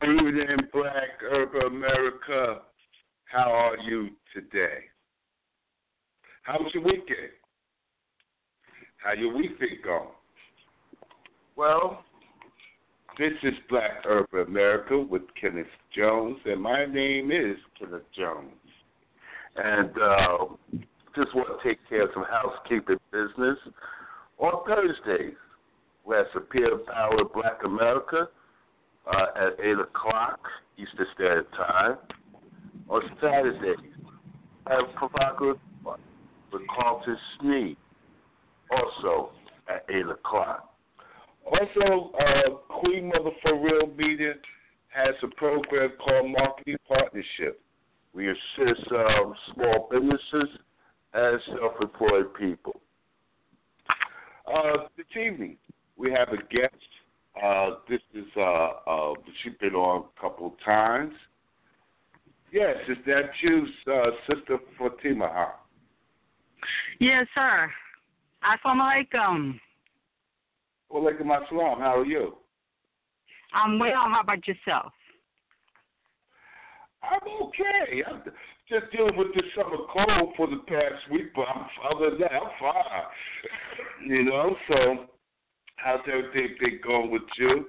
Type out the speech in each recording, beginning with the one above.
Good evening, Black Urban America. How are you today? How was your weekend? How your week been going? Well, this is Black Urban America with Kenneth Jones, and my name is Kenneth Jones. And uh, just want to take care of some housekeeping business. On Thursdays, we have Superior Power Black America uh, at 8 o'clock Eastern Standard Time. On Saturdays, I have Provocative with Carlton Sneed, also at 8 o'clock. Also, uh, Queen Mother for Real Media has a program called Marketing Partnership. We assist um, small businesses and self-employed people. Uh, this evening, we have a guest. Uh, this is uh, uh, she's been on a couple of times. Yes, is that you, uh, Sister Fatimah? huh? Yes, sir. Assalamu alaikum. Walaikum assalam. How are you? I'm well. How about yourself? I'm okay. I'm just dealing with this summer cold for the past week, but I'm, other than that, I'm fine. you know, so how's everything been going with you?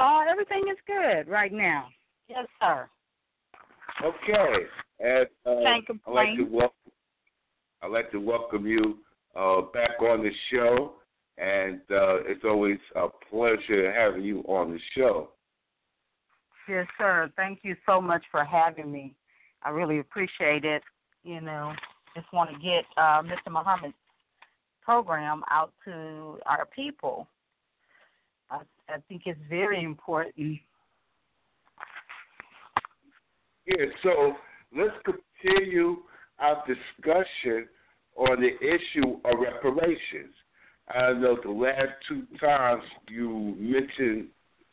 Uh, everything is good right now. Yes, sir. Okay. And uh, Can't I'd like to welcome I'd like to welcome you uh, back on the show, and uh, it's always a pleasure having you on the show. Yes, sir. Thank you so much for having me. I really appreciate it. You know, just want to get uh, Mr. Muhammad's program out to our people. I, I think it's very important. Yeah, so let's continue our discussion on the issue of reparations. I know the last two times you mentioned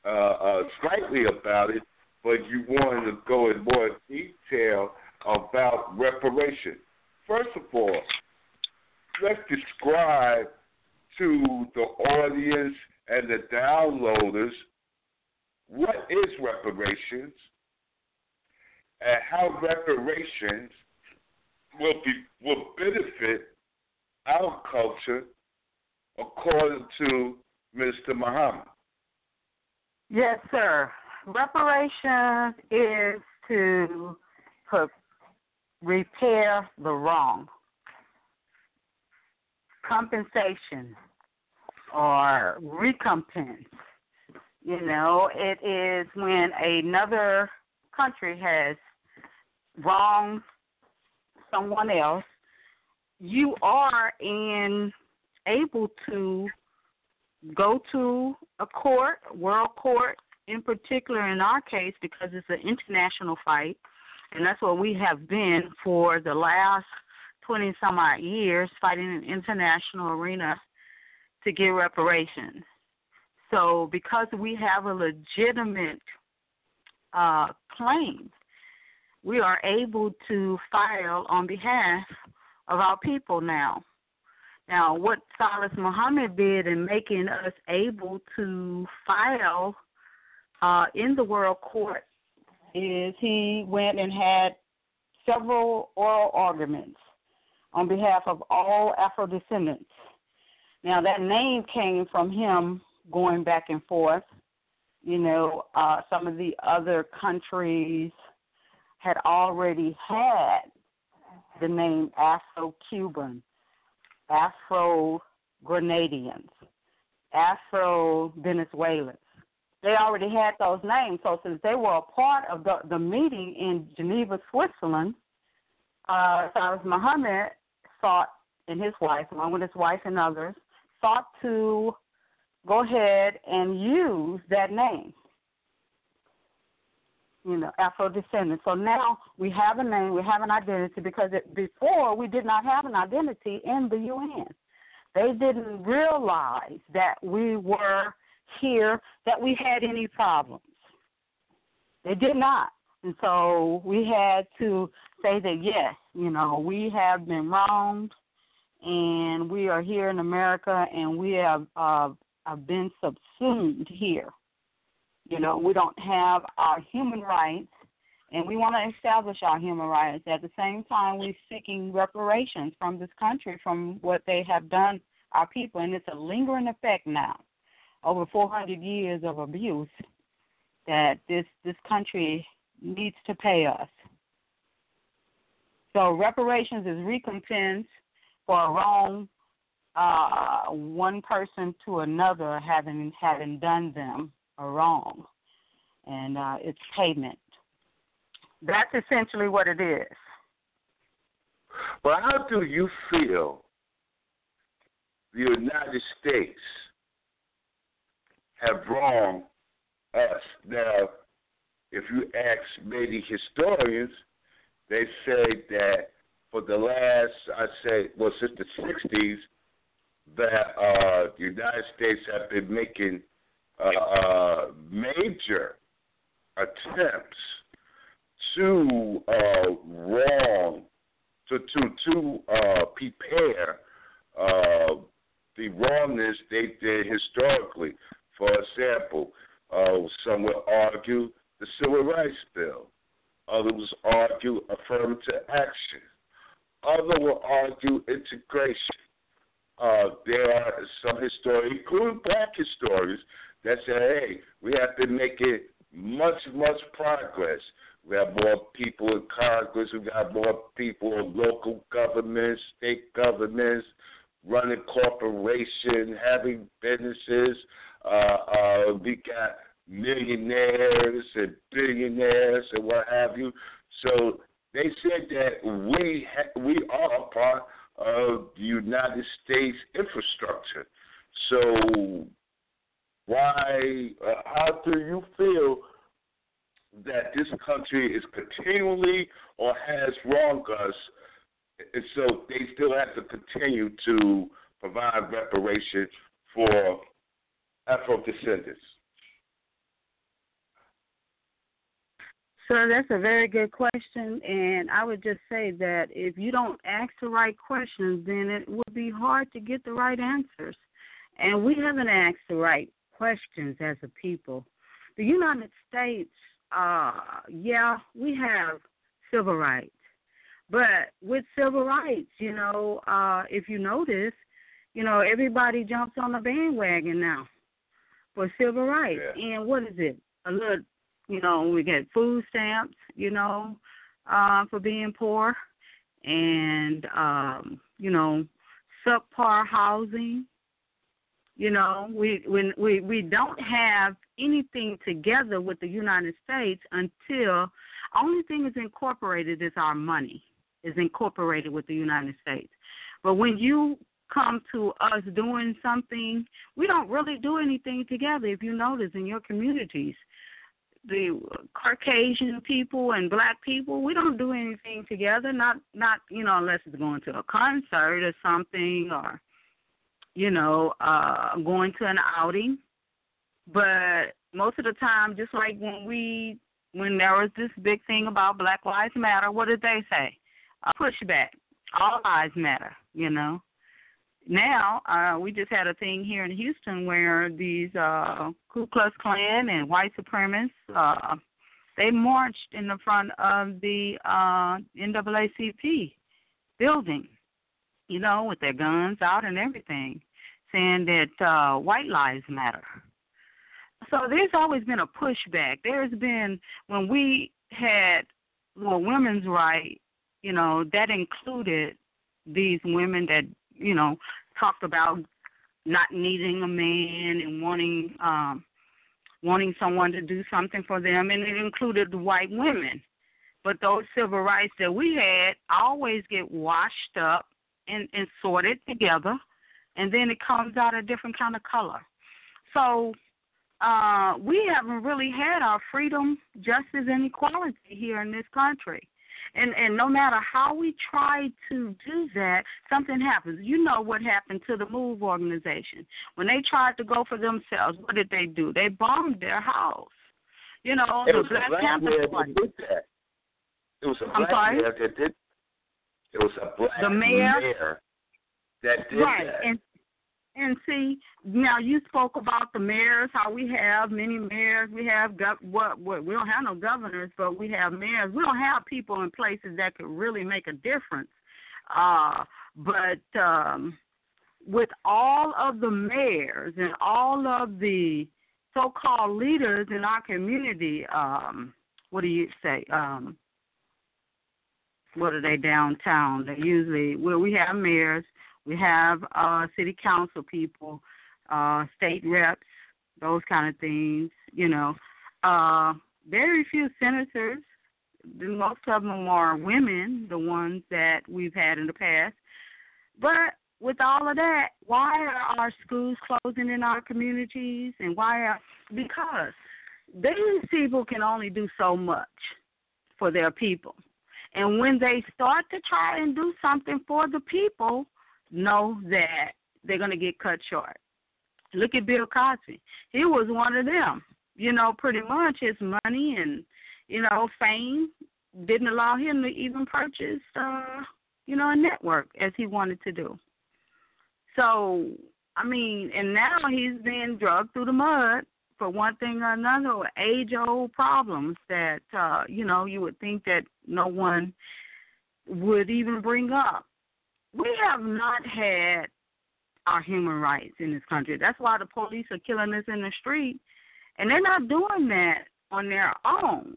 uh, uh, slightly about it, but you wanted to go in more detail about reparation. First of all, let's describe to the audience and the downloaders what is reparations and how reparations will be will benefit our culture according to Mr. Muhammad. Yes, sir. Reparations is to repair the wrong. Compensation or recompense. You know, it is when another country has wronged someone else, you are in able to go to a court, world court, in particular in our case, because it's an international fight, and that's what we have been for the last 20 some odd years, fighting in international arena to get reparations. So, because we have a legitimate uh, claim, we are able to file on behalf of our people now. Now, what Silis Muhammad did in making us able to file uh, in the World Court is he went and had several oral arguments on behalf of all Afro descendants. Now, that name came from him going back and forth. You know, uh, some of the other countries had already had the name Afro Cuban, Afro Grenadians, Afro Venezuelans. They already had those names. So since they were a part of the, the meeting in Geneva, Switzerland, uh, Silis Muhammad sought, and his wife, along with his wife and others, sought to go ahead and use that name. You know, Afro descendant. So now we have a name, we have an identity because it, before we did not have an identity in the UN. They didn't realize that we were here, that we had any problems. They did not. And so we had to say that, yes, you know, we have been wronged and we are here in America and we have, uh, have been subsumed here. You know, we don't have our human rights and we want to establish our human rights. At the same time, we're seeking reparations from this country from what they have done our people, and it's a lingering effect now, over 400 years of abuse that this this country needs to pay us. So reparations is recompense for a wrong uh, one person to another having having done them a wrong, and uh, it's payment. That's essentially what it is. Well, how do you feel the United States have wronged us? Now, if you ask many historians, they say that for the last, I say, well, since the 60s, that uh, the United States have been making uh, uh, major attempts to uh, wrong, to to to uh, prepare uh, the wrongness they did historically. For example, uh, some will argue the Civil Rights Bill. Others argue affirmative action. Others will argue integration. Uh, there are some historians, including black historians, that say, hey, we have been making much, much progress. We have more people in Congress. We got more people in local governments, state governments, running corporations, having businesses. Uh, uh, we got millionaires and billionaires and what have you. So they said that we ha- we are part of the United States infrastructure. So why? Uh, how do you feel that this country is continually or has wronged us, and so they still have to continue to provide reparation for Afro descendants? So that's a very good question, and I would just say that if you don't ask the right questions, then it would be hard to get the right answers. And we haven't asked the right questions as a people. The United States, uh, yeah, we have civil rights, but with civil rights, you know, uh, if you notice, you know, everybody jumps on the bandwagon now for civil rights. Yeah. And what is it? A little you know, we get food stamps, you know, uh, for being poor, and um, you know, subpar housing. You know, we when we we don't have anything together with the United States until only thing is incorporated is our money is incorporated with the United States. But when you come to us doing something, we don't really do anything together. If you notice in your communities, the Caucasian people and black people, we don't do anything together. Not not you know unless it's going to a concert or something, or you know uh going to an outing. But most of the time, just like when we when there was this big thing about Black Lives Matter, what did they say? Uh, pushback. All lives matter. You know now uh, we just had a thing here in Houston where these uh, Ku Klux Klan and white supremacists uh, they marched in the front of the uh, NAACP building, you know, with their guns out and everything, saying that uh, white lives matter. So there's always been a pushback. There's been when we had well women's right, you know, that included these women that you know, talked about not needing a man and wanting um wanting someone to do something for them and it included the white women. But those civil rights that we had always get washed up and, and sorted together and then it comes out a different kind of color. So uh, we haven't really had our freedom, justice, and equality here in this country and and no matter how we try to do that, something happens. You know what happened to the Move organization when they tried to go for themselves. What did they do? They bombed their house. You know, it the was Black a black Panther Party. that did that. It was a I'm black sorry? man that did. It was a black The mayor? mayor that did right, that. and and see now you spoke about the mayors, how we have many mayors. We have gov- what what we don't have no governors, but we have mayors. We don't have people in places that could really make a difference. Uh, but um, with all of the mayors and all of the so-called leaders in our community, um, what do you say? Um, what are they downtown? They usually well, we have mayors we have uh, city council people, uh, state reps, those kind of things. You know, uh, very few senators. Most of them are women, the ones that we've had in the past. But with all of that, why are our schools closing in our communities? And why are because these people can only do so much for their people. And when they start to try and do something for the people, know that they're going to get cut short. Look at Bill Cosby. He was one of them. You know, pretty much his money and, you know, fame didn't allow him to even purchase, uh, you know, a network as he wanted to do. So, I mean, and now he's being drugged through the mud for one thing or another, age old problems that, uh, you know, you would think that no one would even bring up we have not had our human rights in this country. That's why the police are killing us in the street, and they're not doing that on their own.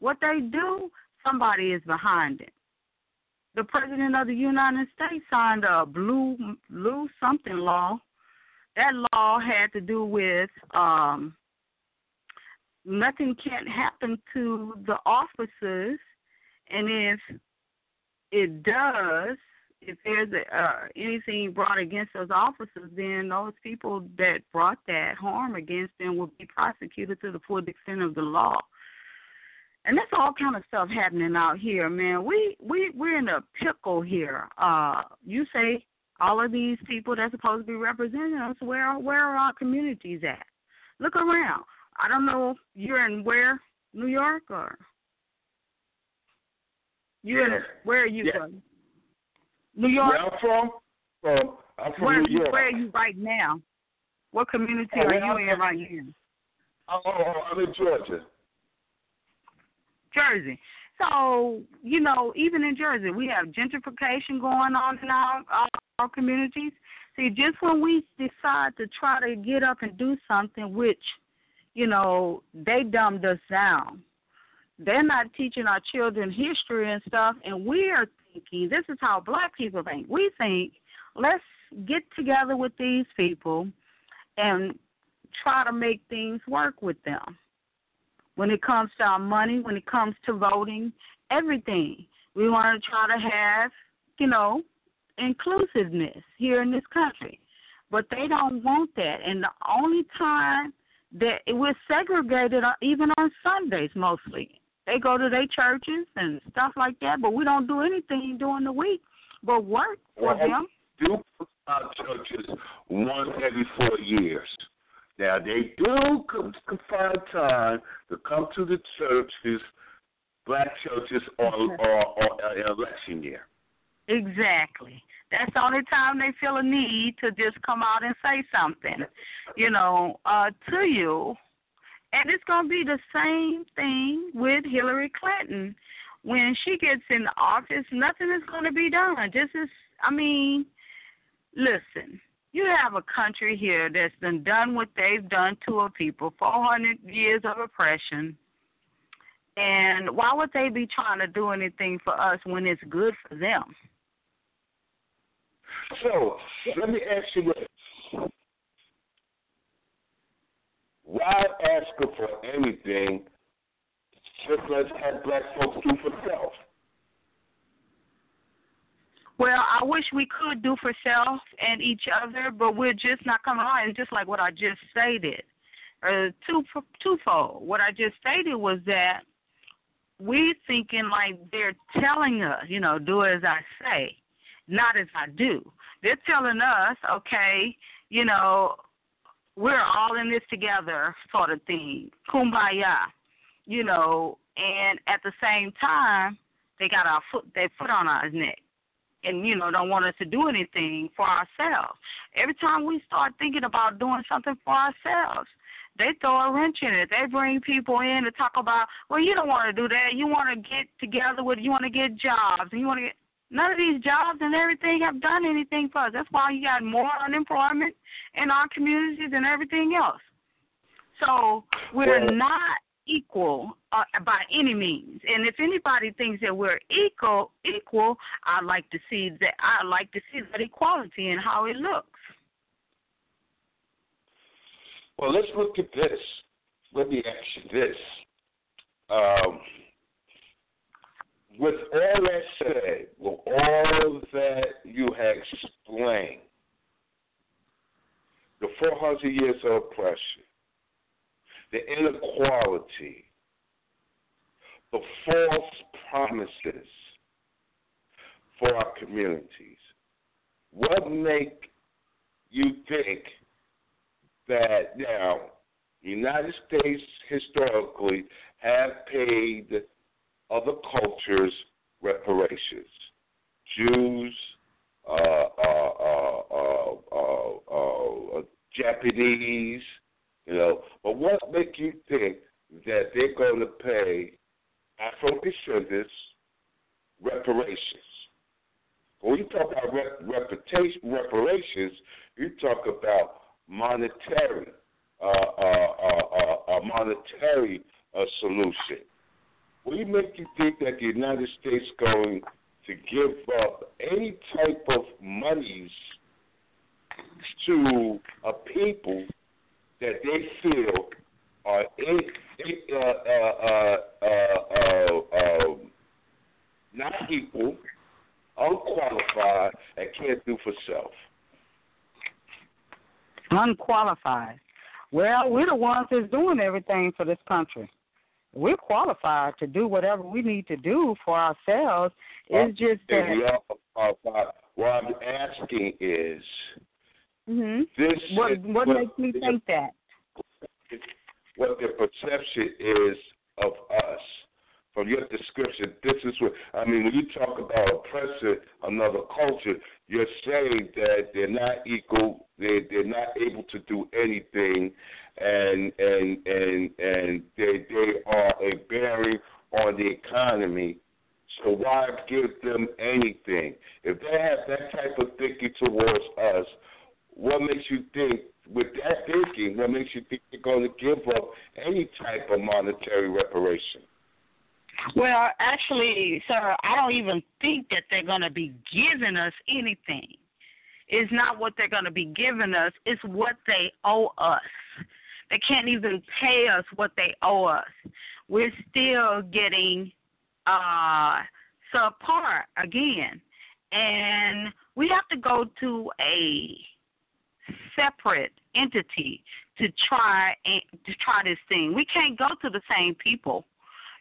What they do, somebody is behind it. The president of the United States signed a blue blue something law. That law had to do with um, nothing can't happen to the officers, and if it does, if there's a, uh, anything brought against those officers, then those people that brought that harm against them will be prosecuted to the full extent of the law. And that's all kind of stuff happening out here, man. We we we're in a pickle here. Uh, you say all of these people that's supposed to be representing us, where where are our communities at? Look around. I don't know. if You're in where? New York or? You're Yeah. in where are you Yeah. from? New York. Where I'm from? I'm from where, New York. where are you right now? What community Oh, are you I'm in right now? Oh, oh, oh, I'm in Georgia. Jersey. So, you know, even in Jersey, we have gentrification going on in our, our, our communities. See, just when we decide to try to get up and do something, which, you know, they dumbed us down. They're not teaching our children history and stuff, and we are thinking this is how black people think. We think, let's get together with these people and try to make things work with them when it comes to our money, when it comes to voting, everything. We want to try to have, you know, inclusiveness here in this country. But they don't want that. And the only time that was segregated, even on Sundays mostly, they go to their churches and stuff like that, but we don't do anything during the week but work for Well, them. do our churches once every four years. Now they do find time to come to the churches, black churches, on or, or, uh, election year. Exactly. That's the only time they feel a need to just come out and say something, you know, uh, to you. And it's going to be the same thing with Hillary Clinton. When she gets in the office, nothing is going to be done. Just as, I mean, listen, you have a country here that's been done what they've done to a people 400 years of oppression. And why would they be trying to do anything for us when it's good for them? So let me ask you this: Why ask her for anything? Just let's have black folks do for self. Well, I wish we could do for self and each other, but we're just not coming on. And just like what I just stated, uh, two twofold. What I just stated was that we thinking like they're telling us, you know, do as I say, not as I do. They're telling us, okay, you know, we're all in this together, sort of thing, kumbaya, you know, and at the same time, they got our foot, their foot on our neck and you know don't want us to do anything for ourselves. Every time we start thinking about doing something for ourselves, they throw a wrench in it. They bring people in to talk about, well, you don't want to do that. You want to get together with, you want to get jobs, and you want to get. None of these jobs and everything have done anything for us. That's why you got more unemployment in our communities and everything else. So we're Well- not equal uh, by any means. And if anybody thinks that we're equal, equal, I'd like to see that. I'd like to see that equality and how it looks. Well, let's look at this. Let me ask you this. Um, with all that said, with all that you have explained, the 400 years of oppression, the inequality, the false promises for our communities, what make you think that now the United States historically have paid other cultures reparations, Jews, uh, uh, uh, uh, uh, uh, Japanese, you know. But what make you think that they're going to pay Afro descendants reparations? When you talk about rep- reparations, you talk about monetary, a monetary solution. You make you think that the United States going to give up any type of monies to a people that they feel are in, uh, uh, uh, uh, uh, not equal, unqualified, and can't do for self? Unqualified. Well, we're the ones that's doing everything for this country. We're qualified to do whatever we need to do for ourselves. It's just And we that. qualified. What I'm asking is hmm this. What what makes me think that? what the perception is of us from your description. This is what I mean. When you talk about oppressing another culture, you're saying that they're not equal. They they're not able to do anything, and and and and they they are a bearing on the economy. So why give them anything? If they have that type of thinking towards us, what makes you think with that thinking, what makes you think they're going to give up any type of monetary reparation? Well, actually, sir, I don't even think that they're going to be giving us anything. It's not what they're going to be giving us, it's what they owe us. They can't even pay us what they owe us. We're still getting uh subpar again. And We have to go to a separate entity to try and to try this thing. We can't go to the same people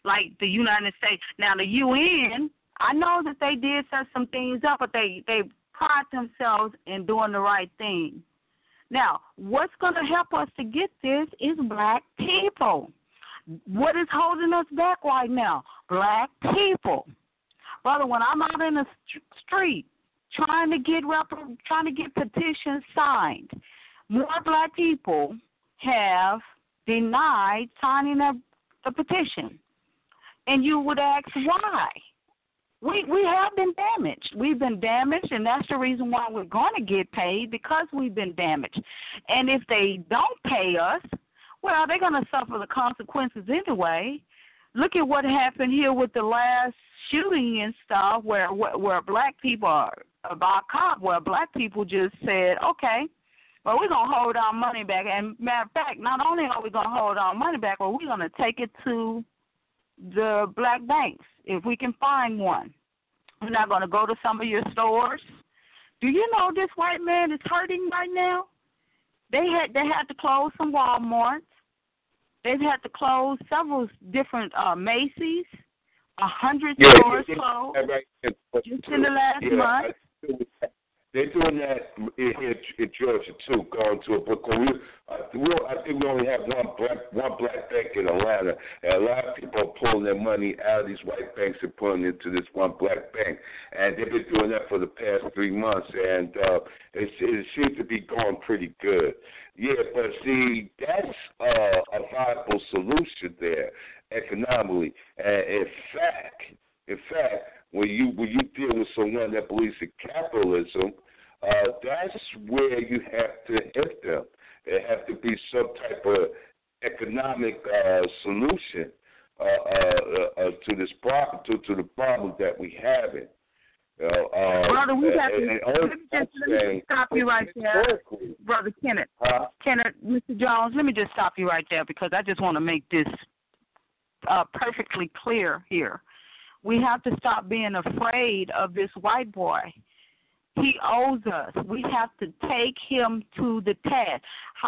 like the United States. Now the UN, I know that they did set some things up, but they they pride themselves in doing the right thing. Now, what's going to help us to get this is black people. What is holding us back right now? Black people. Brother, when I'm out in the street trying to get rep- trying to get petitions signed, more black people have denied signing a, a petition. And you would ask why? We we have been damaged. We've been damaged, and that's the reason why we're going to get paid because we've been damaged. And if they don't pay us, well, they're going to suffer the consequences anyway. Look at what happened here with the last shooting and stuff, where where, where black people are about cop, where black people just said, okay, well, we're gonna hold our money back. And matter of fact, not only are we gonna hold our money back, but we're gonna take it to the black banks if we can find one. We're not going to go to some of your stores. Do you know this white man is hurting right now? They had they had to close some WalMarts. They've had to close several different uh Macy's. A hundred yeah, stores yeah, closed right. just in the last yeah, month. They're doing that in, Georgia too, going to a book. We, we, I think we only have one black one black bank in Atlanta, and a lot of people are pulling their money out of these white banks and putting it into this one black bank. And they've been doing that for the past three months, and uh, it, it seems to be going pretty good. Yeah, but see, that's uh, a viable solution there economically. And in fact, in fact, when you when you deal with someone that believes in capitalism, uh, that's where you have to hit them. It has to be some type of economic uh, solution uh, uh, uh, to this problem, to, to the problem that we have. It. Uh, Brother, we have to and let me just, let me just stop you right there. Brother Kenneth. Huh? Kenneth, Mr. Jones, let me just stop you right there because I just want to make this uh, perfectly clear here. We have to stop being afraid of this white boy. He owes us. We have to take him to the test.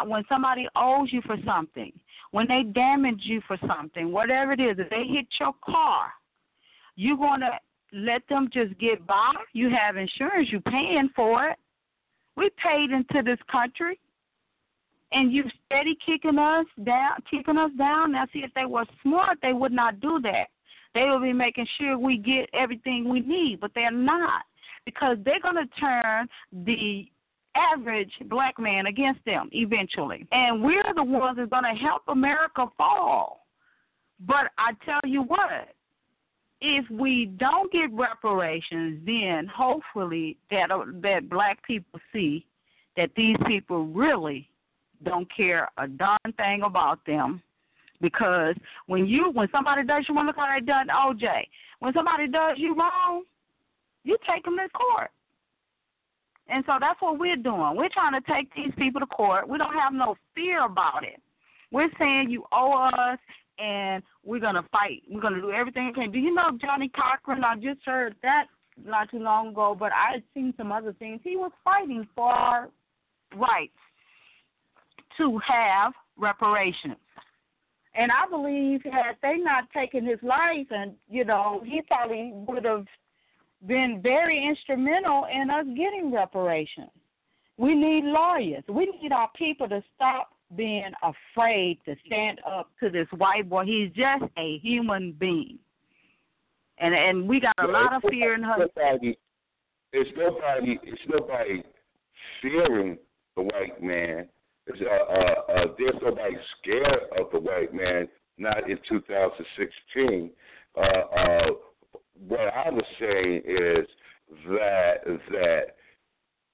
When somebody owes you for something, when they damage you for something, whatever it is, if they hit your car, you're going to let them just get by. You have insurance, you're paying for it. We paid into this country, and you steady kicking us down, kicking us down. Now, see, if they were smart, they would not do that. They would be making sure we get everything we need, but they're not because they're going to turn the average black man against them eventually. And we're the ones that's going to help America fall. But I tell you what, if we don't get reparations, then hopefully that uh, that black people see that these people really don't care a darn thing about them. Because when you when somebody does you to look how they done OJ. When somebody does you wrong, you take them to court. And so that's what we're doing. We're trying to take these people to court. We don't have no fear about it. We're saying you owe us and we're gonna fight. We're gonna do everything we can. Do you know Johnnie Cochran? I just heard that not too long ago, but I had seen some other things. He was fighting for rights to have reparations. And I believe had they not taken his life and, you know, he probably would have been very instrumental in us getting reparations. We need lawyers. We need our people to stop being afraid to stand up to this white boy. He's just a human being. And and we got a lot of fear in her. It's nobody. It's nobody fearing the white man. It's, uh, uh, uh, there's nobody scared of the white man. Not in 2016. Uh, uh, what I was saying is that that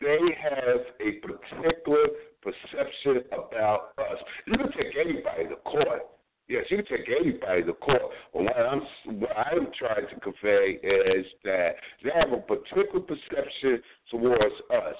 they have a particular perception about us. You can take anybody to court. Yes, you can take anybody to court. But what I'm what I'm trying to convey is that they have a particular perception towards us.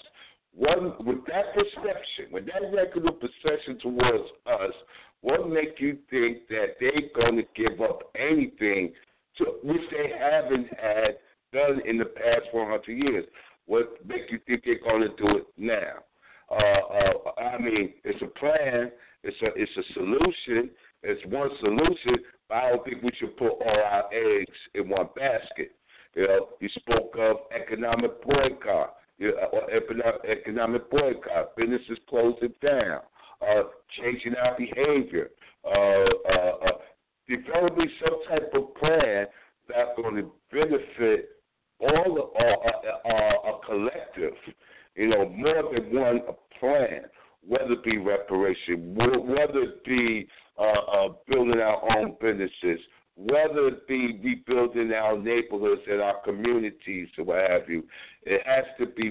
One with that perception, with that regular perception towards us, what make you think that they're going to give up anything to which they haven't had done in the past 400 years. What make you think they're going to do it now? Uh, uh, I mean, it's a plan. It's a it's a solution. It's one solution, but I don't think we should put all our eggs in one basket. You know, you spoke of economic boycott. You know, uh, economic boycott. Businesses closing down. Uh, changing our behavior. Uh, uh, uh, developing some type of plan that's going to benefit all the, uh, uh, uh, a collective, you know, more than one plan, whether it be reparation, whether it be uh, uh, building our own businesses, whether it be rebuilding our neighborhoods and our communities or what have you. It has to be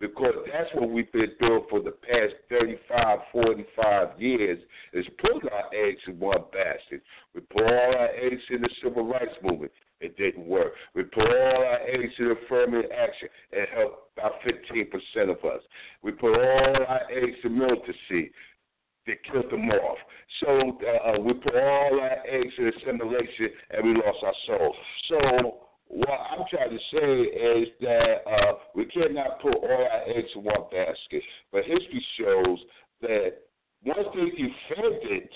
because that's what we've been doing for the past 35, 45 years is putting our eggs in one basket. We put all our eggs in the civil rights movement. It didn't work. We put all our eggs in affirmative action. It helped about 15% of us. We put all our eggs in militancy. They killed them off. So uh, we put all in assimilation, and we lost our soul. So what I'm trying to say is that uh, we cannot put all our eggs in one basket. But history shows that once they defend it,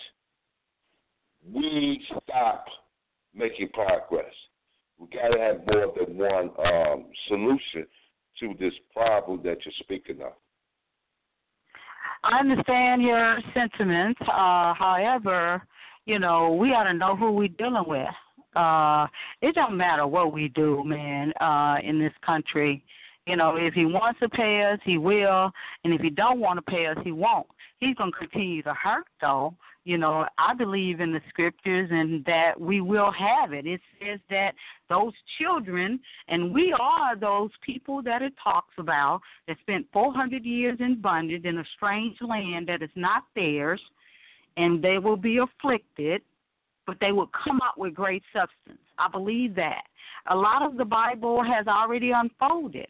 we stop making progress. We got to have more than one um, solution to this problem that you're speaking of. I understand your sentiments. Uh, however, you know, we ought to know who we're dealing with. Uh, it don't matter what we do, man, uh, in this country. You know, if he wants to pay us, he will, and if he don't want to pay us, he won't. He's gonna continue to hurt, though. You know, I believe in the scriptures and that we will have it. It says that those children, and we are those people that it talks about that spent 400 years in bondage in a strange land that is not theirs, and they will be afflicted, but they will come out with great substance. I believe that. A lot of the Bible has already unfolded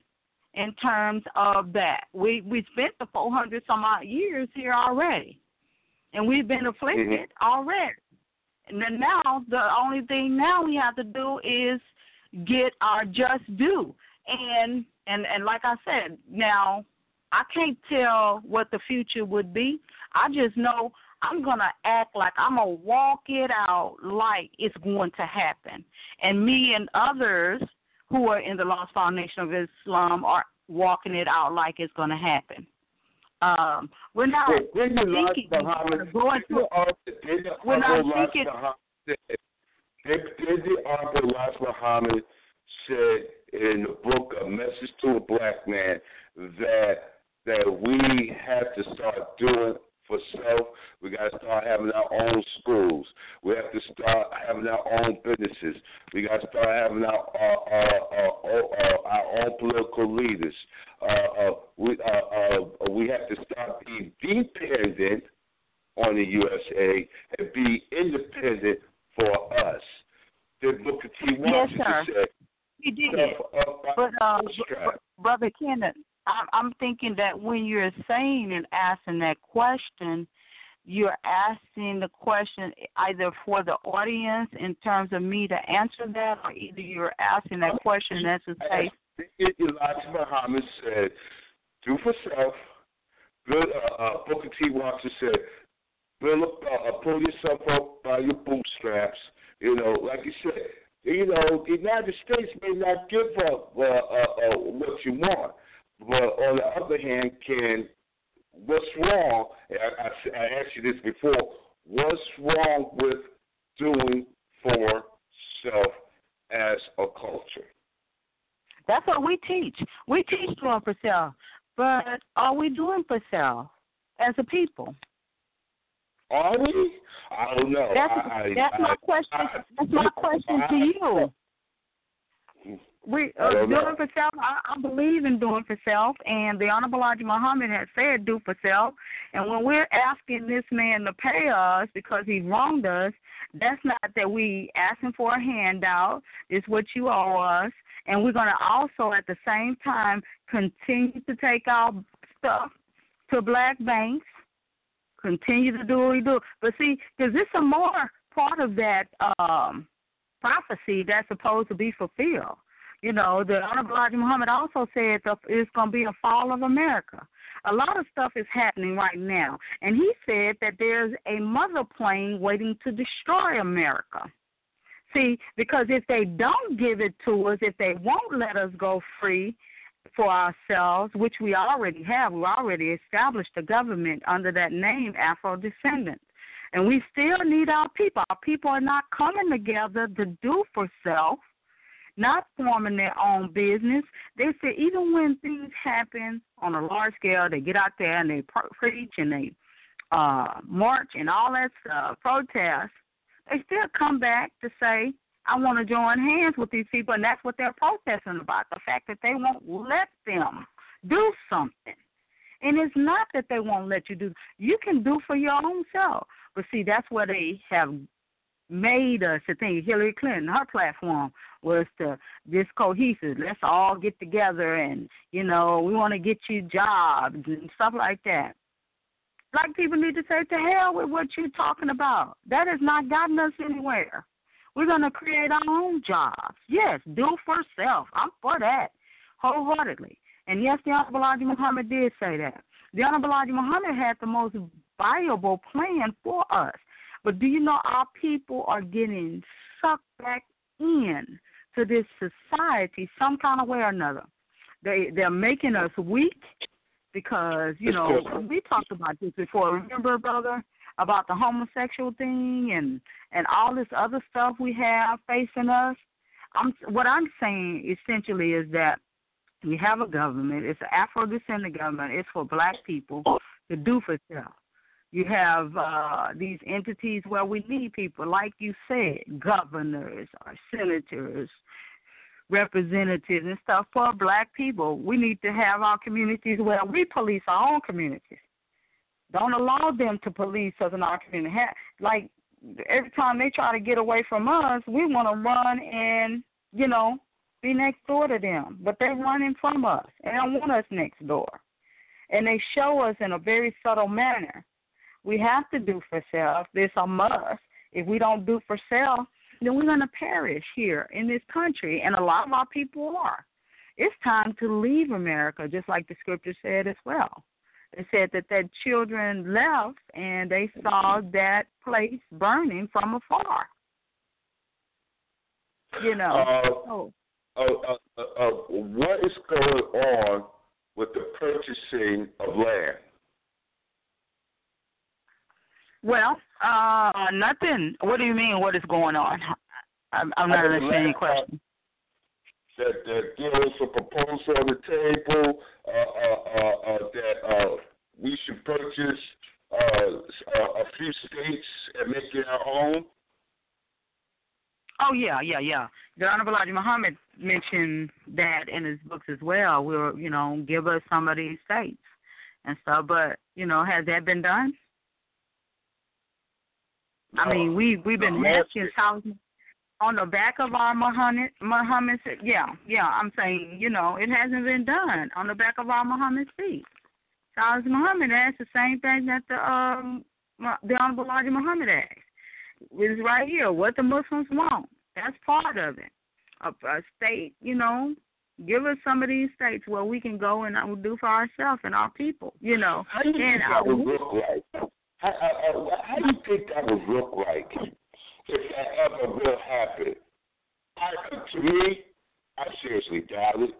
in terms of that. We we spent the 400 some odd years here already and we've been afflicted mm-hmm. already. And then now the only thing now we have to do is get our just due. And and and like I said, now I can't tell what the future would be. I just know I'm gonna act like I'm gonna walk it out like it's going to happen. And me and others who are in the Lost-Found Nation of Islam are walking it out like it's gonna happen. Um, we're not well, thinking Muhammad, going to. We're not thinking. Did the Honorable Elijah Muhammad said in the book A Message to a Black Man that that we have to start doing for self. We got to start having our own schools. We have to start having our own businesses. We got to start having our our, our, our, our own political leaders. Uh, uh, we uh, uh, we have to start being dependent on the USA and be independent for us. Did Booker T. Washington yes, sir. He did. But, uh, Brother Kenneth, I'm thinking that when you're saying and asking that question, you're asking the question either for the audience in terms of me to answer that, or either you're asking that question as to say. Elijah Muhammad said, "Do for self." Good. Uh, uh, Booker T. Washington said, "Build up, uh, pull yourself up by your bootstraps." You know, like you said, you know, the United States may not give up uh, uh, uh, what you want but on the other hand, can what's wrong? I, I, I asked you this before. What's wrong with doing for self as a culture? That's what we teach. We teach doing for self, but are we doing for self as a people? Are we? I don't know. That's, I, that's I, my question. that's my question to you. We uh, doing for self. I, I believe in doing for self, and the Honorable Elijah Muhammad has said do for self. And when we're asking this man to pay us because he wronged us, that's not that we asking for a handout. It's what you owe us, and we're going to also at the same time continue to take our stuff to black banks, continue to do what we do. But see, because there's a more part of that um prophecy that's supposed to be fulfilled. You know, the Honorable Elijah Muhammad also said that it's going to be a fall of America. A lot of stuff is happening right now. And he said that there's a mother plane waiting to destroy America. See, because if they don't give it to us, if they won't let us go free for ourselves, which we already have, we already established a government under that name, Afro Descendants. And we still need our people. Our people are not coming together to do for self, not forming their own business. They say even when things happen on a large scale, they get out there and they preach and they uh, march and all that stuff, protest. They still come back to say, I want to join hands with these people, and that's what they're protesting about the fact that they won't let them do something. And it's not that they won't let you do. You can do for your own self. But see, that's where they have made us to think. Hillary Clinton, her platform was to this cohesive. Let's all get together and you know we want to get you jobs and stuff like that. Black people need to say to hell with what you're talking about. That has not gotten us anywhere. We're going to create our own jobs. Yes, do for self. I'm for that wholeheartedly. And yes, the Honorable Elijah Muhammad did say that. The Honorable Elijah Muhammad had the most viable plan for us. But do you know our people are getting sucked back in to this society some kind of way or another? They they're making us weak because you know we talked about this before. Remember, brother, about the homosexual thing and and all this other stuff we have facing us. I'm what I'm saying essentially is that we have a government. It's an Afro descendant government. It's for black people to do for self. You have uh, these entities where we need people, like you said, governors or senators, representatives and stuff for black people. We need to have our communities where we police our own communities. Don't allow them to police us in our community. Like every time they try to get away from us, we want to run and you know be next door to them, but they're running from us and don't want us next door. And they show us in a very subtle manner. We have to do for self. This a must. If we don't do for self, then we're going to perish here in this country, and a lot of our people are. It's time to leave America, just like the scripture said as well. It said that that children left and they saw that place burning from afar. You know. Uh, oh. Uh, uh, what is going on with the purchasing of land? Well, uh, nothing. What do you mean? What is going on? I'm, I'm not understanding your question. That, that there was a proposal on the table uh, uh, uh, uh, that uh, we should purchase uh, a few states and make it our own. Oh yeah, yeah, yeah. The Honorable Elijah Muhammad mentioned that in his books as well. We'll, you know, give us some of these states and stuff. But you know, has that been done? I mean, we we've been asking thousands on the back of our Muhammad Muhammad. Yeah, yeah. I'm saying, you know, it hasn't been done on the back of our Muhammad feet. Charles Muhammad asked the same thing that the um the Honorable Elijah Muhammad asked. It's right here. What the Muslims want. That's part of it. A, a state, you know, give us some of these states where we can go and uh, do for ourselves and our people. You know, and think like? How, how, how do you think that would look like if that ever will happen? I, to me, I seriously doubt it.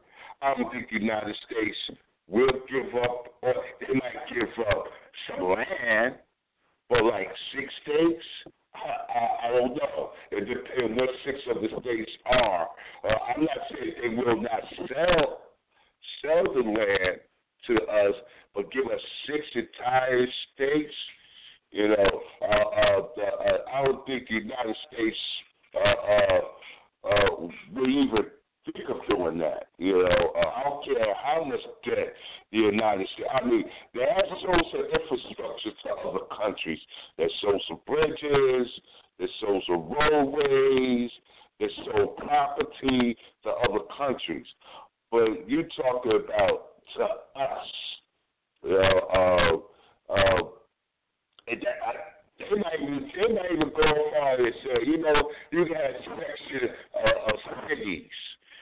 I don't think the United States will give up, or they might give up some land, but like six states, I, I, I don't know. It depends what six of the states are. Uh, I'm not saying they will not sell sell the land to us, but give us six entire states. You know, uh, uh, uh, I don't think the United States uh, uh, uh, will even think of doing that. You know, uh, I don't care how much debt the United States. I mean, they have some infrastructure to other countries. They sold some bridges. They sold some roadways. They sold property to other countries. But you talking about to us, you know, uh, uh, and that, I, they might even might even go far and say, you know, you got a section uh, of cities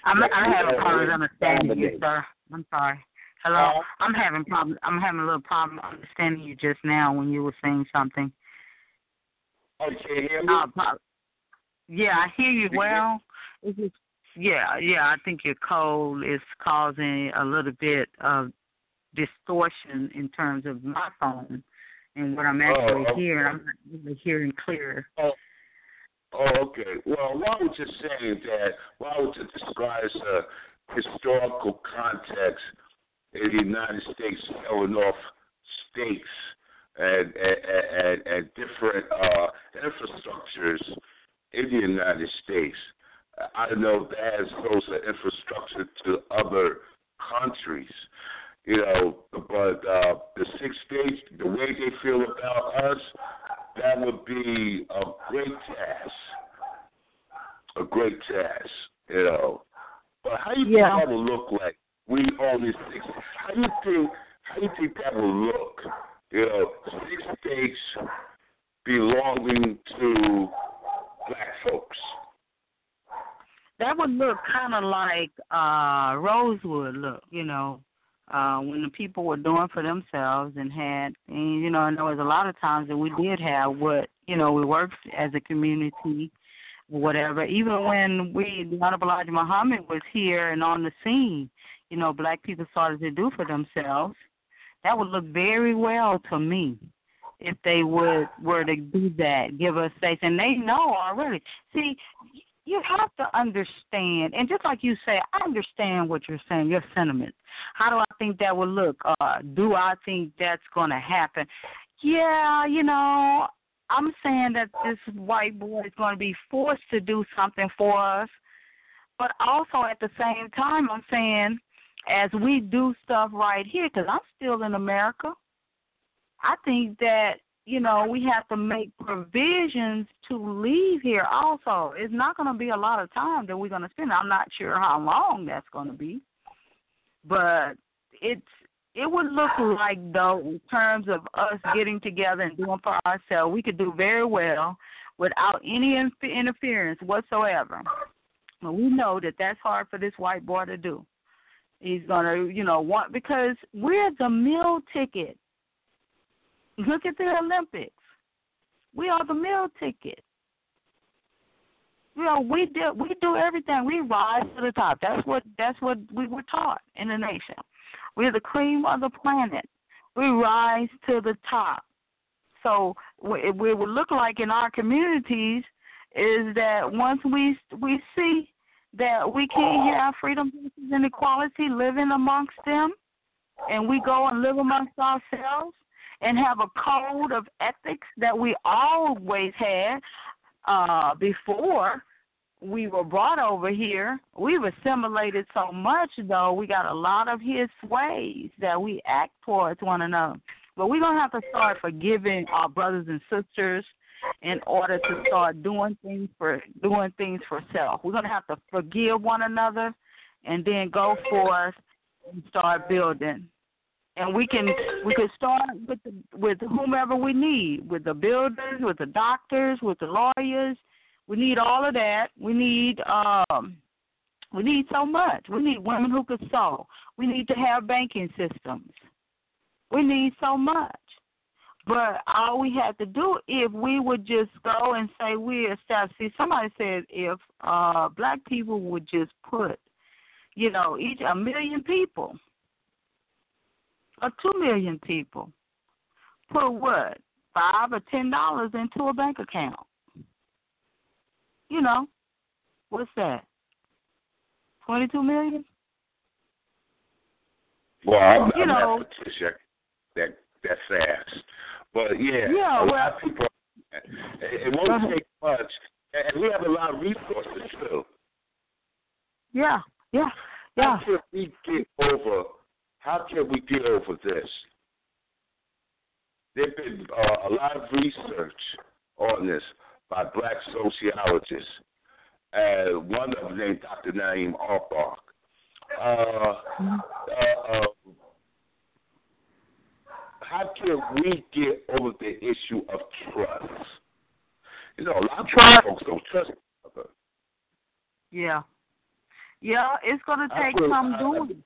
I'm, that I'm having problems understanding you, sir. I'm sorry. Hello. Uh, I'm having problem. I'm having a little problem understanding you just now when you were saying something. Oh, you can't hear me? Uh, yeah, I hear you You well. It's just, yeah, yeah. I think your cold is causing a little bit of distortion in terms of my phone and what I'm actually okay. hearing. I'm not really hearing clear. Oh, okay. Well, why would you say that? Why would you describe the historical context in the United States selling off states and and, and, and different uh, infrastructures in the United States? I know that has those infrastructure to other countries, you know, but uh, the six states, the way they feel about us, that would be a great task. A great task, you know. But how do you Yeah. think that will look like? We own these six. How do you think? How do you think that will look? You know, six states belonging to black folks. That would look kind of like uh Rosewood look, you know, uh when the people were doing for themselves and had, and, you know, and there was a lot of times that we did have what, you know, we worked as a community, whatever. Even when we, Honorable Elijah Muhammad was here and on the scene, you know, black people started to do for themselves. That would look very well to me if they would were to do that, give us space, and they know already. See, you have to understand, and just like you say, I understand what you're saying, your sentiments. How do I think that will look? Uh, do I think that's going to happen? Yeah, you know, I'm saying that this white boy is going to be forced to do something for us, but also at the same time, I'm saying as we do stuff right here, because I'm still in America, I think that you know, we have to make provisions to leave here also. It's not going to be a lot of time that we're going to spend. I'm not sure how long that's going to be. But it's it would look like though in terms of us getting together and doing for ourselves, we could do very well without any interference whatsoever. But we know that that's hard for this white boy to do. He's gonna, you know, want because we're the meal ticket Look at the Olympics. We are the meal ticket. You know, we do we do everything. We rise to the top. That's what that's what we were taught in the nation. We're the cream of the planet. We rise to the top. So what we would look like in our communities is that once we we see that we can't have freedom and equality living amongst them, and we go and live amongst ourselves and have a code of ethics that we always had uh, before we were brought over here. We've assimilated so much, though, we got a lot of his ways that we act towards one another. But we're going to have to start forgiving our brothers and sisters in order to start doing things for doing things for self. We're going to have to forgive one another and then go forth and start building and we can we can start with the, with whomever we need, with the builders, with the doctors, with the lawyers. We need all of that. We need um we need so much. We need women who can sew. We need to have banking systems. We need so much. But all we have to do if we would just go and say we establish see somebody said if uh black people would just put, you know, each a million people or two million people put what five or ten dollars into a bank account. You know, what's that? Twenty-two million. Well, I'm, You I'm know- not Patricia that that fast, but yeah, Yeah, a well- lot of people. It, won't take much, and we have a lot of resources too. Yeah, yeah, yeah. Can we get over? How can we get over this? There's been uh, a lot of research on this by black sociologists, and one of them named Dr. Na'im Akbar. Uh, uh, uh, how can we get over the issue of trust? You know, a lot of black folks don't trust each other. Yeah. Yeah, it's gonna take some doing.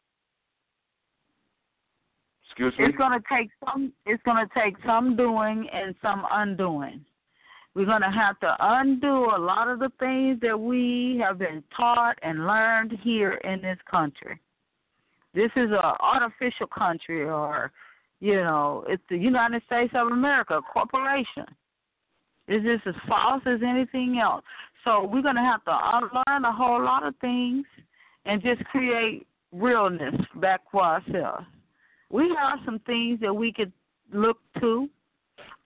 Excuse me. It's gonna take some. It's gonna take some doing and some undoing. We're gonna have to undo a lot of the things that we have been taught and learned here in this country. This is a artificial country, or you know, it's the United States of America, corporation. It's just as false as anything else. So we're gonna have to unlearn a whole lot of things and just create realness back for ourselves we have some things that we could look to.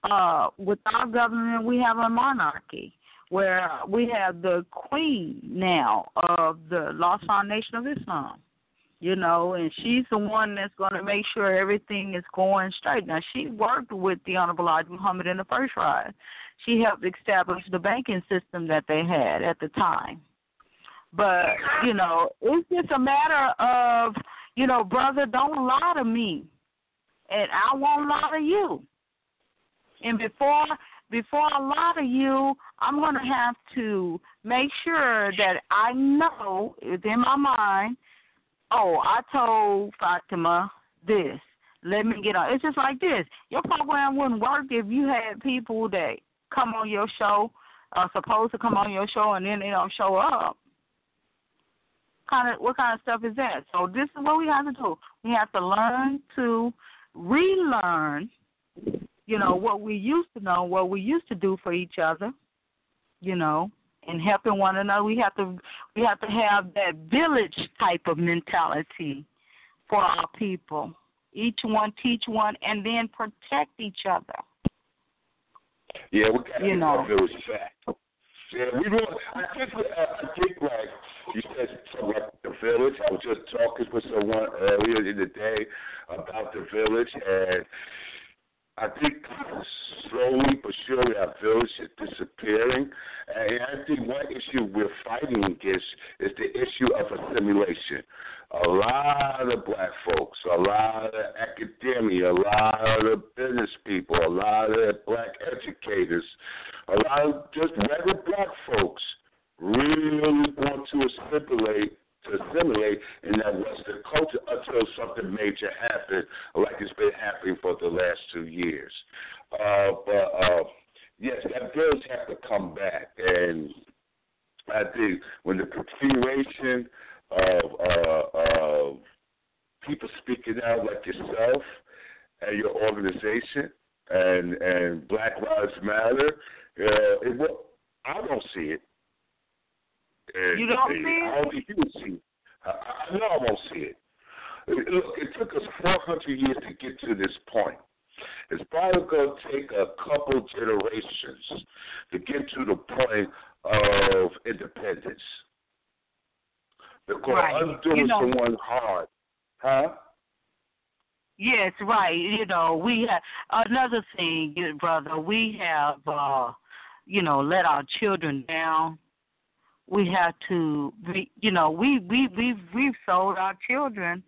Uh, with our government, we have a monarchy where we have the queen now of the Lost-Found Nation of Islam. You know, and she's the one that's going to make sure everything is going straight. Now, she worked with the Honorable Elijah Muhammad in the first rise. She helped establish the banking system that they had at the time. But, you know, it's just a matter of you know, brother, don't lie to me, and I won't lie to you. And before before I lie to you, I'm going to have to make sure that I know within my mind. Oh, I told Fatimah this. Let me get on. It's just like this. Your program wouldn't work if you had people that come on your show, are supposed to come on your show, and then they don't show up kind of what kind of stuff is that? So this is what we have to do. We have to learn to relearn, you know, what we used to know, what we used to do for each other, you know, and helping one another. We have to we have to have that village type of mentality for our people. Each one teach one and then protect each other. Yeah, we got to You know. village back. Yeah, we really. I think. Uh, I think like you said, something like the village. I was just talking with someone earlier in the day about the village, and I think slowly but surely our village is disappearing. And I think one issue we're fighting against is the issue of assimilation. A lot of black folks, a lot of academia, a lot of business people, a lot of black educators, a lot of just regular black folks really want to assimilate to assimilate in that Western culture until something major happened, like it's been happening for the last two years. Uh, but uh, yes, that does have to come back, and I think when the continuation of uh, of people speaking out like yourself and your organization and and Black Lives Matter, uh, it will, I don't see it. And, You don't and see it? I don't think you would see it. I, I know I won't see it. Look, it took us 400 years to get to this point. It's probably going to take a couple generations to get to the point of independence. Because Right. undoing You know- someone hard, huh? Yes, right. You know, we have another thing, brother. We have, uh, you know, let our children down. We have to, we, you know, we we we we've sold our children,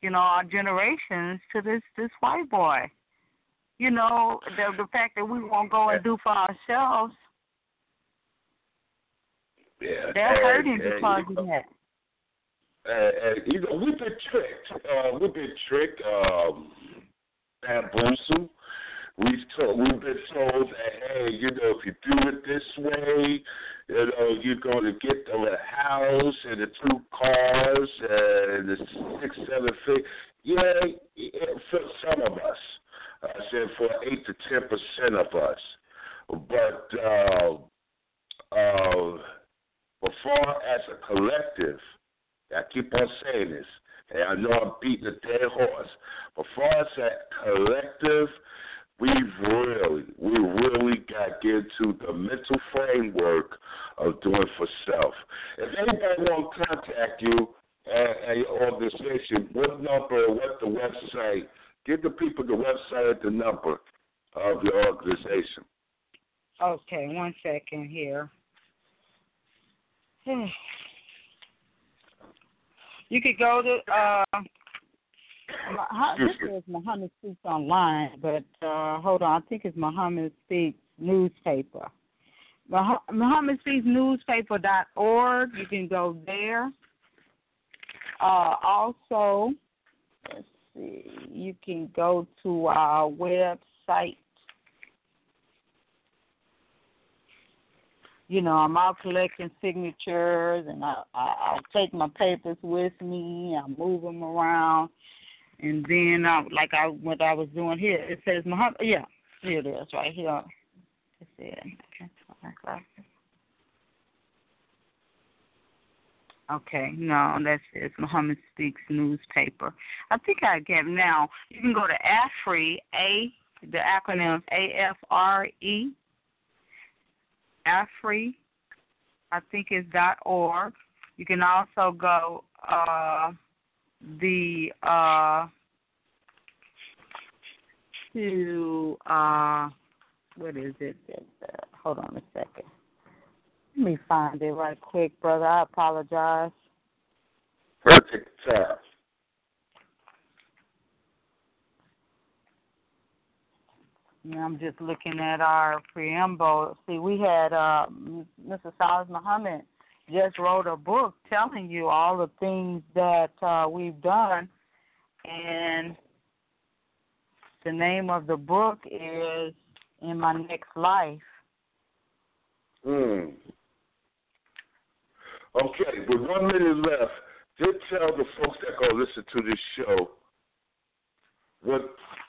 you know, our generations to this this white boy. You know, the the fact that we won't go and do for ourselves, Yeah. they're hurting and, because of that. and, and you know, we've been tricked. Uh, we've been tricked, um, bamboozled. We've told, we've been told that hey, you know, if you do it this way, you know, you're going to get the house and the two cars and the six, seven feet. Yeah, for some of us, I said for eight to ten percent of us, but uh, uh, but far as a collective, I keep on saying this, and I know I'm beating a dead horse. But far as a collective, we've really, we really got to get into the mental framework of doing for self. If anybody want to contact you and your organization, what number, what the website, give the people the website and the number of your organization. Okay, one second here. You could go to uh this is Muhammad Speaks Online, but uh hold on, I think it's Muhammad Speaks newspaper. Muhammad Speaks newspaper dot org. You can go there Uh, also, let's see, you can go to our website. You know, I'm out collecting signatures, and I, I I'll take my papers with me. I move them around, and then I, like I what I was doing here, it says Muhammad. Yeah, here it is, right here. Let's see. Okay, Okay, no, that's it. Muhammad Speaks newspaper. I think I get now. You can go to AFRE, A, the acronym A F R E, AFRE, I think is dot org. You can also go uh, the uh, to uh, what is it? Hold on a second. Let me find it right quick, brother. I apologize. Perfect. Yeah, I'm just looking at our preamble. See, we had uh, Mr. Silis Muhammad just wrote a book telling you all the things that uh, we've done, and the name of the book is "In My Next Life." Hmm. Okay, with one minute left, just tell the folks that go listen to this show what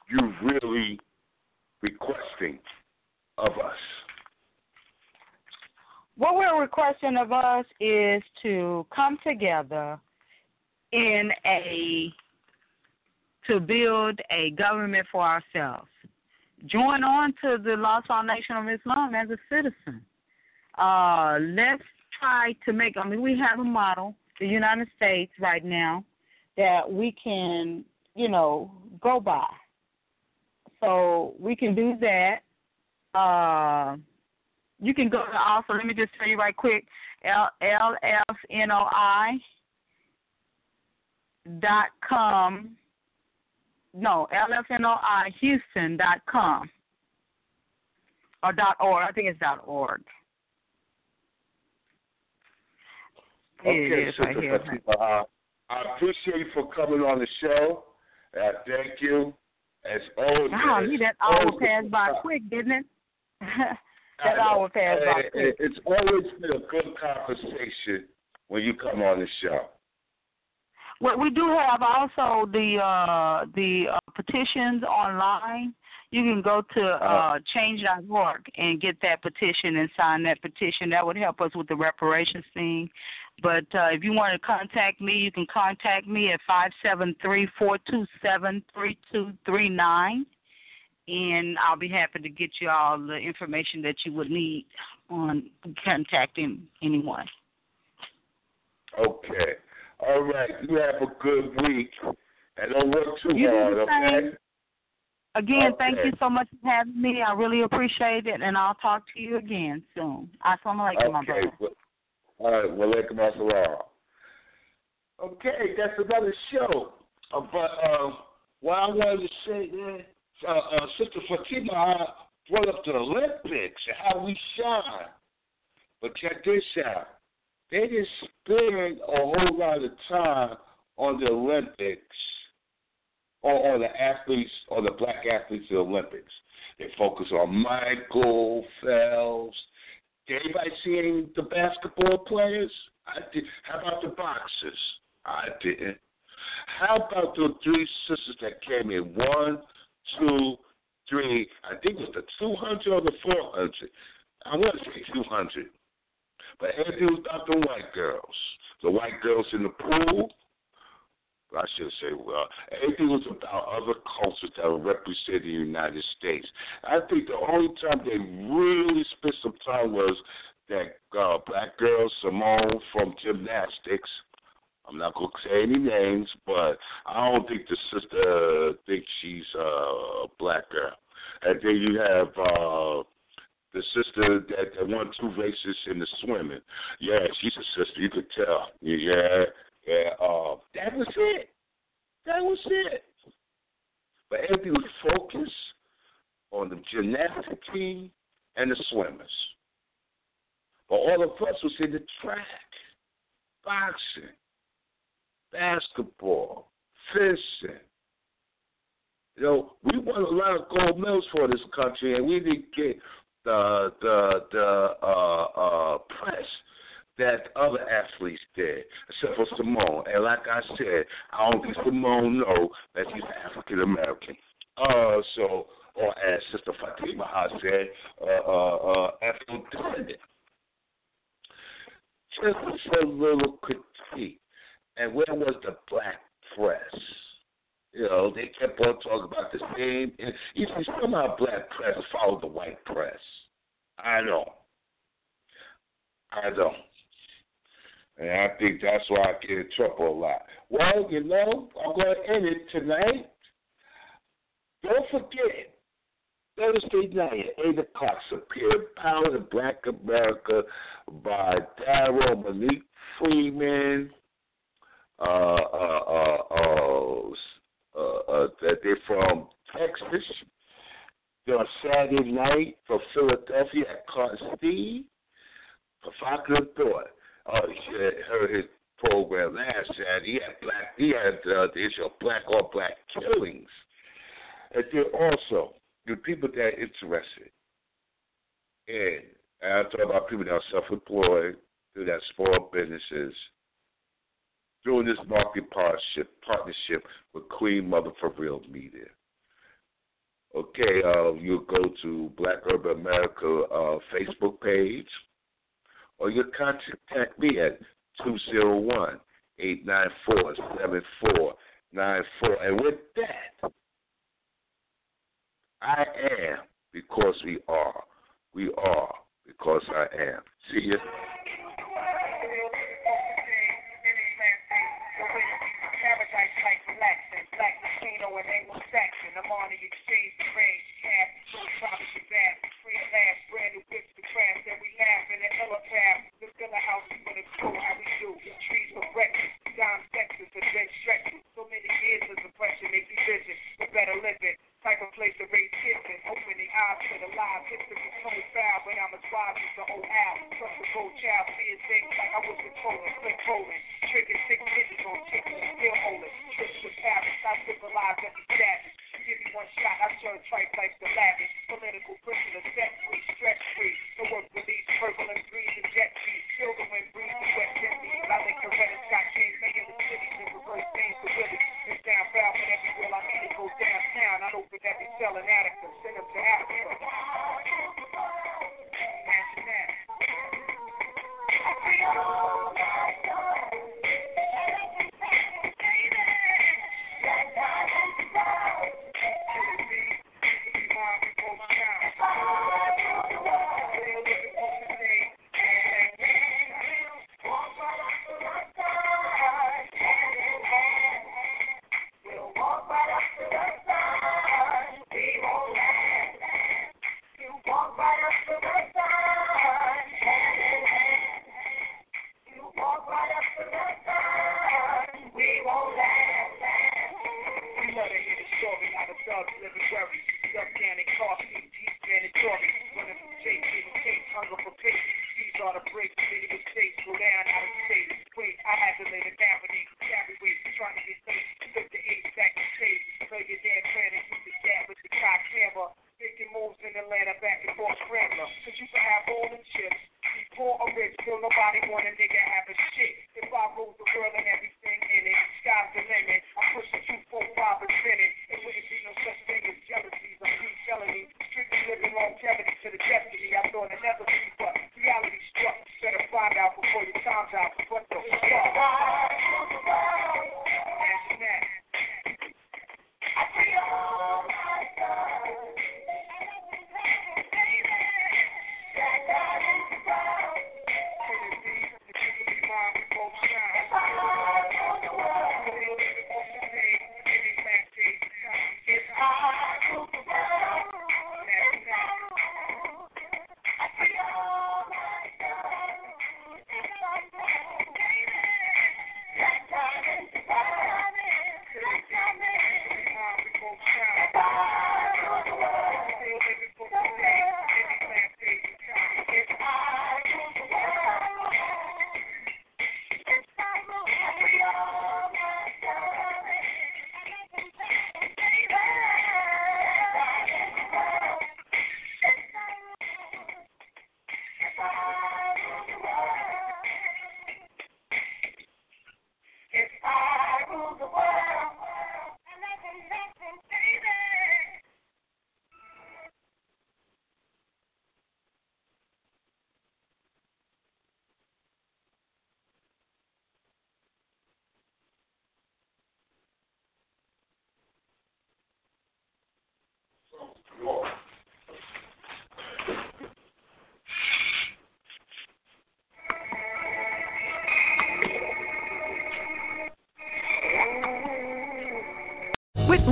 you're really requesting of us. What we're requesting of us is to come together in a to build a government for ourselves. Join on to the Lost-Found Nation of Islam as a citizen. Uh, let's try to make, I mean, we have a model, the United States right now, that we can, you know, go by. So we can do that. Uh, you can go to also, let me just tell you right quick, LFNOI dot com. No, LFNOI Houston dot com or dot org. I think it's dot org. Okay, Sister Fatimah, uh, I appreciate you for coming on the show. Uh, thank you. As always. Wow, you that hour passed by quick, didn't it? that hour passed by quick. It's always been a good conversation when you come on the show. Well, we do have also the uh, the uh, petitions online you can go to uh, uh change.org and get that petition and sign that petition. That would help us with the reparations thing. But uh, if you want to contact me, you can contact me at five seven three four two seven three two three nine, and I'll be happy to get you all the information that you would need on contacting anyone. Okay. All right. You have a good week, and don't work too you hard. Okay. Again, okay. thank you so much for having me. I really appreciate it, and I'll talk to you again soon. Assalamu alaikum, okay. my brother. Well, all right, well, alaikum assalam. Okay, that's another show. Uh, but uh, what I wanted to say, man, uh, uh, Sister Fatimah I brought up the Olympics and how we shine. But check this out. They didn't spend a whole lot of time on the Olympics or, or the athletes or the black athletes in the Olympics. They focus on Michael Phelps. Did anybody see any the basketball players? I did. How about the boxers? I didn't. How about the three sisters that came in? One, two, three. I think it was the 200 or the 400. I want to say 200. But everything was about the white girls. The white girls in the pool, I should say, well, everything was about other cultures that were represented in the United States. I think the only time they really spent some time was that uh, black girl Simone from gymnastics. I'm not to say any names, but I don't think the sister thinks she's uh, a black girl. And then you have uh, the sister that, that won two races in the swimming. Yeah, she's a sister. You could tell. Yeah, yeah, uh, that was it. That was it. But everything was focused on the gymnastic team and the swimmers. But all of us was in the track, boxing. Basketball, fishing. You know, we won a lot of gold medals for this country, and we didn't get the the the uh, uh, press that other athletes did, except for Simone. And like I said, I don't think Simone know that she's African American. Uh, so, or as Sister Fatimah said, uh, uh, uh, descendant. Just a little critique. And where was the black press? You know, they kept on talking about the same. And you see, somehow black press followed the white press. I know. I don't. And I think that's why I get in trouble a lot. Well, you know, I'm going to end it tonight. Don't forget, Thursday night at 8 o'clock, Superior Power in Black America by Daryl Malik Freeman. Uh, uh, uh, uh, uh, uh, they're from Texas. They're on Saturday night from Philadelphia at Steve. Provocative Thought. Oh, you heard his program last Saturday. He had black. He had uh, the issue of black on black killings. And then also the people that are interested in. And I'm talking about people that are self-employed, do that small businesses, doing this market partnership partnership with Queen Mother for Real Media. Okay, uh, you go to Black Urban America uh, Facebook page, or you contact me at 201 894 7494. And with that, I am because we are. We are because I am. See you. And Anglo-Saxon. I'm on the exchange range. Cash, your back. Free last, brand new whips to crash. Then we laughing at Ellipad. Look in the house, we wanna go how we do. Trees for breakfast. Dime Texas, and then stretching. So many years of suppression, make me vision. We better live it. Type of place to raise kids. Open the eyes to the live. Hit the tone foul, but I'm as wise as the old owl. Trust the gold child, seeing things like I was controlling. Click rolling. Trigger six digits on tickets, still holding. Trips with Paris, I civilize every savage. Give me one shot, I turn tripe like the lavish. Political prisoner, set free, stress free. The work release, purple and green, and jet feet. Feel the wind breeze, the wet Disney. I think Coretta Scott King, making the city to reverse things to Willie. It's down south, and everywhere I need to go downtown. I cell in Attica, send them to Africa.